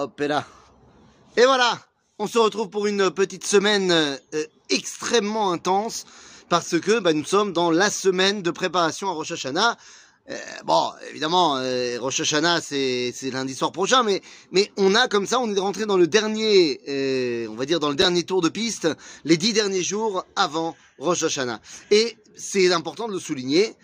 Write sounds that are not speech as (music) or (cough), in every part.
Hop là. Et voilà, on se retrouve pour une petite semaine euh, extrêmement intense parce que bah, nous sommes dans la semaine de préparation à Rosh Hashanah. Euh, bon, évidemment, euh, Rosh Hashanah c'est lundi soir prochain, mais mais on a comme ça, on est rentré dans le dernier, euh, on va dire dans le dernier tour de piste, les dix derniers jours avant Rosh Hashanah. Et c'est important de le souligner,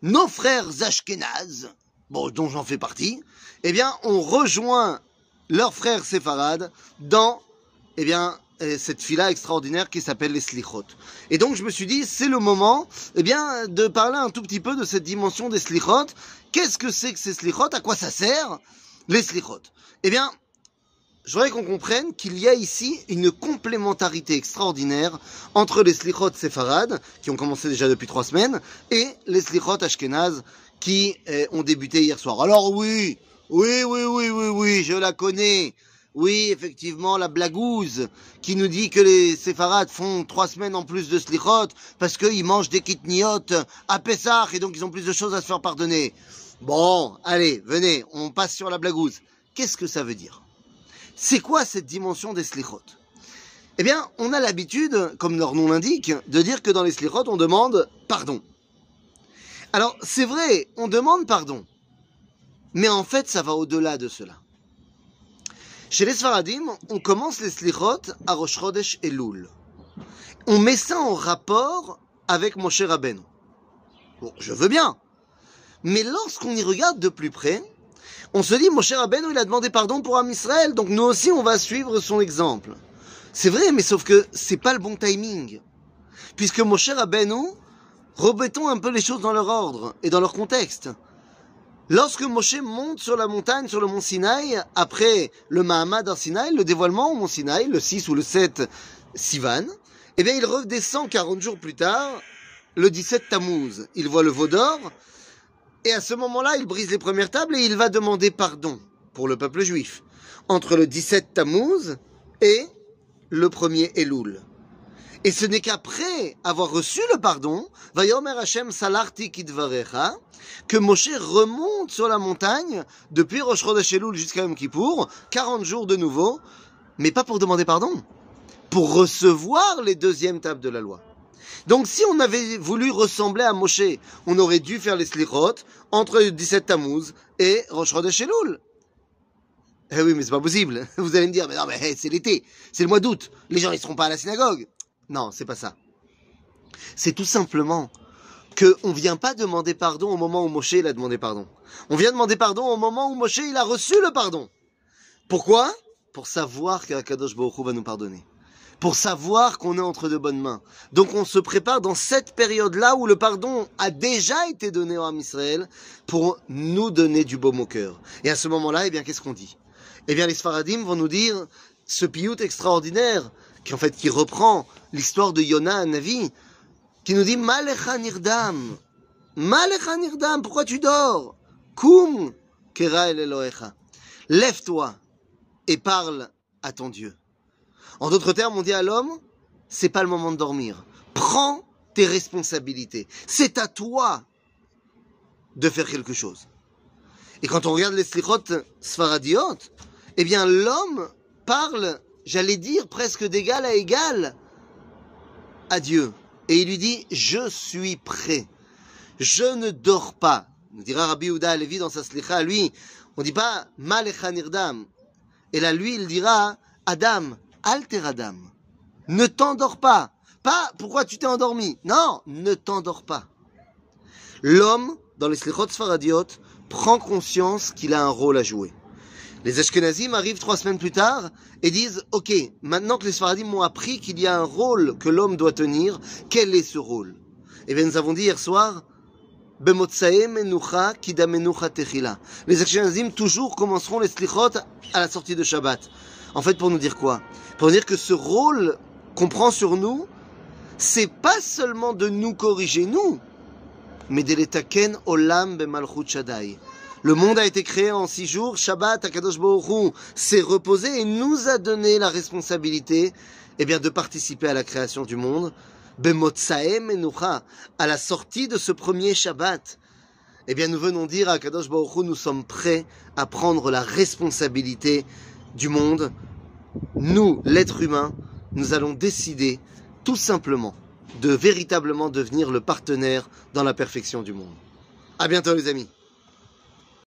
nos frères Ashkenaz, bon, dont j'en fais partie, eh bien, on rejoint leurs frères séfarades dans, eh bien, euh, cette fila extraordinaire qui s'appelle les slichot. Et donc je me suis dit, c'est le moment, eh bien, de parler un tout petit peu de cette dimension des slichot. Qu'est-ce que c'est que ces slichot? À quoi ça sert Les slichot? Eh bien, je voudrais qu'on comprenne qu'il y a ici une complémentarité extraordinaire entre les slichot séfarades, qui ont commencé déjà depuis trois semaines, et les slichot ashkenaz, qui euh, ont débuté hier soir. Alors oui, oui, oui, oui, oui, oui, je la connais. Oui, effectivement, la blagouze qui nous dit que les séfarades font trois semaines en plus de slichot parce qu'ils mangent des kitniotes à Pessah et donc ils ont plus de choses à se faire pardonner. Bon, allez, venez, on passe sur la blagouze. Qu'est-ce que ça veut dire? C'est quoi cette dimension des slichot Eh bien, on a l'habitude, comme leur nom l'indique, de dire que dans les slichot, on demande pardon. Alors, c'est vrai, on demande pardon. Mais en fait, ça va au-delà de cela. Chez les Sfaradim, on commence les slichot à Rosh et Loul. On met ça en rapport avec Moshe Rabbeinu. Bon, je veux bien. Mais lorsqu'on y regarde de plus près, on se dit, Moshe Rabbeinu, il a demandé pardon pour Am Israël, donc nous aussi, on va suivre son exemple. C'est vrai, mais sauf que c'est pas le bon timing. Puisque Moshe Rabbeinu, remettons un peu les choses dans leur ordre et dans leur contexte. Lorsque Moshe monte sur la montagne, sur le mont Sinaï, après le Mahamad en Sinaï, le dévoilement au mont Sinaï, le 6 ou le 7 Sivan, eh bien il redescend 40 jours plus tard, le 17 Tammuz. Il voit le veau d'or, et à ce moment-là, il brise les premières tables et il va demander pardon pour le peuple juif. Entre le 17 Tammuz et le premier Elul. Et ce n'est qu'après avoir reçu le pardon, Salarti que Moshe remonte sur la montagne depuis Rosh Chodesh jusqu'à Yom Kippour, 40 jours de nouveau, mais pas pour demander pardon, pour recevoir les deuxièmes tables de la loi. Donc si on avait voulu ressembler à Moshe, on aurait dû faire les slichot entre le 17 Tammuz et Rosh Chodesh. Eh oui, mais c'est pas possible. (laughs) Vous allez me dire, mais non, mais c'est l'été, c'est le mois d'août, les gens ils seront pas à la synagogue. Non, c'est pas ça. C'est tout simplement que on vient pas demander pardon au moment où Moshe il a demandé pardon. On vient demander pardon au moment où Moshe il a reçu le pardon. Pourquoi? Pour savoir qu'Akadosh Baruch va nous pardonner. Pour savoir qu'on est entre de bonnes mains. Donc on se prépare dans cette période-là où le pardon a déjà été donné à Israël pour nous donner du baume au cœur. Et à ce moment-là, eh bien, qu'est-ce qu'on dit? Eh bien, les Sfaradim vont nous dire ce piout extraordinaire qui en fait qui reprend l'histoire de Yona Navi, qui nous dit Malecha nirdam, Malecha nirdam, pourquoi tu dors? Kum kera el Elohecha. Lève-toi et parle à ton Dieu. En d'autres termes, on dit à l'homme, c'est pas le moment de dormir. Prends tes responsabilités. C'est à toi de faire quelque chose. Et quand on regarde les slichot sfaradiot, eh bien l'homme parle j'allais dire presque d'égal à égal à Dieu. Et il lui dit, je suis prêt. Je ne dors pas. Nous dira Rabbi Ouda Levi dans sa slicha, lui, on dit pas Malecha Nirdam. Et là, lui, il dira, Adam, alter Adam. Ne t'endors pas. Pas pourquoi tu t'es endormi? Non, ne t'endors pas. L'homme, dans les slichot sfaradiot, prend conscience qu'il a un rôle à jouer. Les Ashkenazim arrivent trois semaines plus tard et disent Ok, maintenant que les Sfaradim m'ont appris qu'il y a un rôle que l'homme doit tenir, quel est ce rôle? Eh bien, nous avons dit hier soir les Ashkenazim toujours commenceront les slichot à la sortie de Shabbat. En fait, pour nous dire quoi? Pour dire que ce rôle qu'on prend sur nous, c'est pas seulement de nous corriger nous, mais de olam bemalchut shadai le monde a été créé en six jours. Shabbat, Akadosh Baruch s'est reposé et nous a donné la responsabilité eh bien, de participer à la création du monde. Bemotsaem Enucha, à la sortie de ce premier Shabbat. Eh bien, nous venons dire à Kadosh Baruch nous sommes prêts à prendre la responsabilité du monde, nous, l'être humain, nous allons décider tout simplement de véritablement devenir le partenaire dans la perfection du monde. À bientôt les amis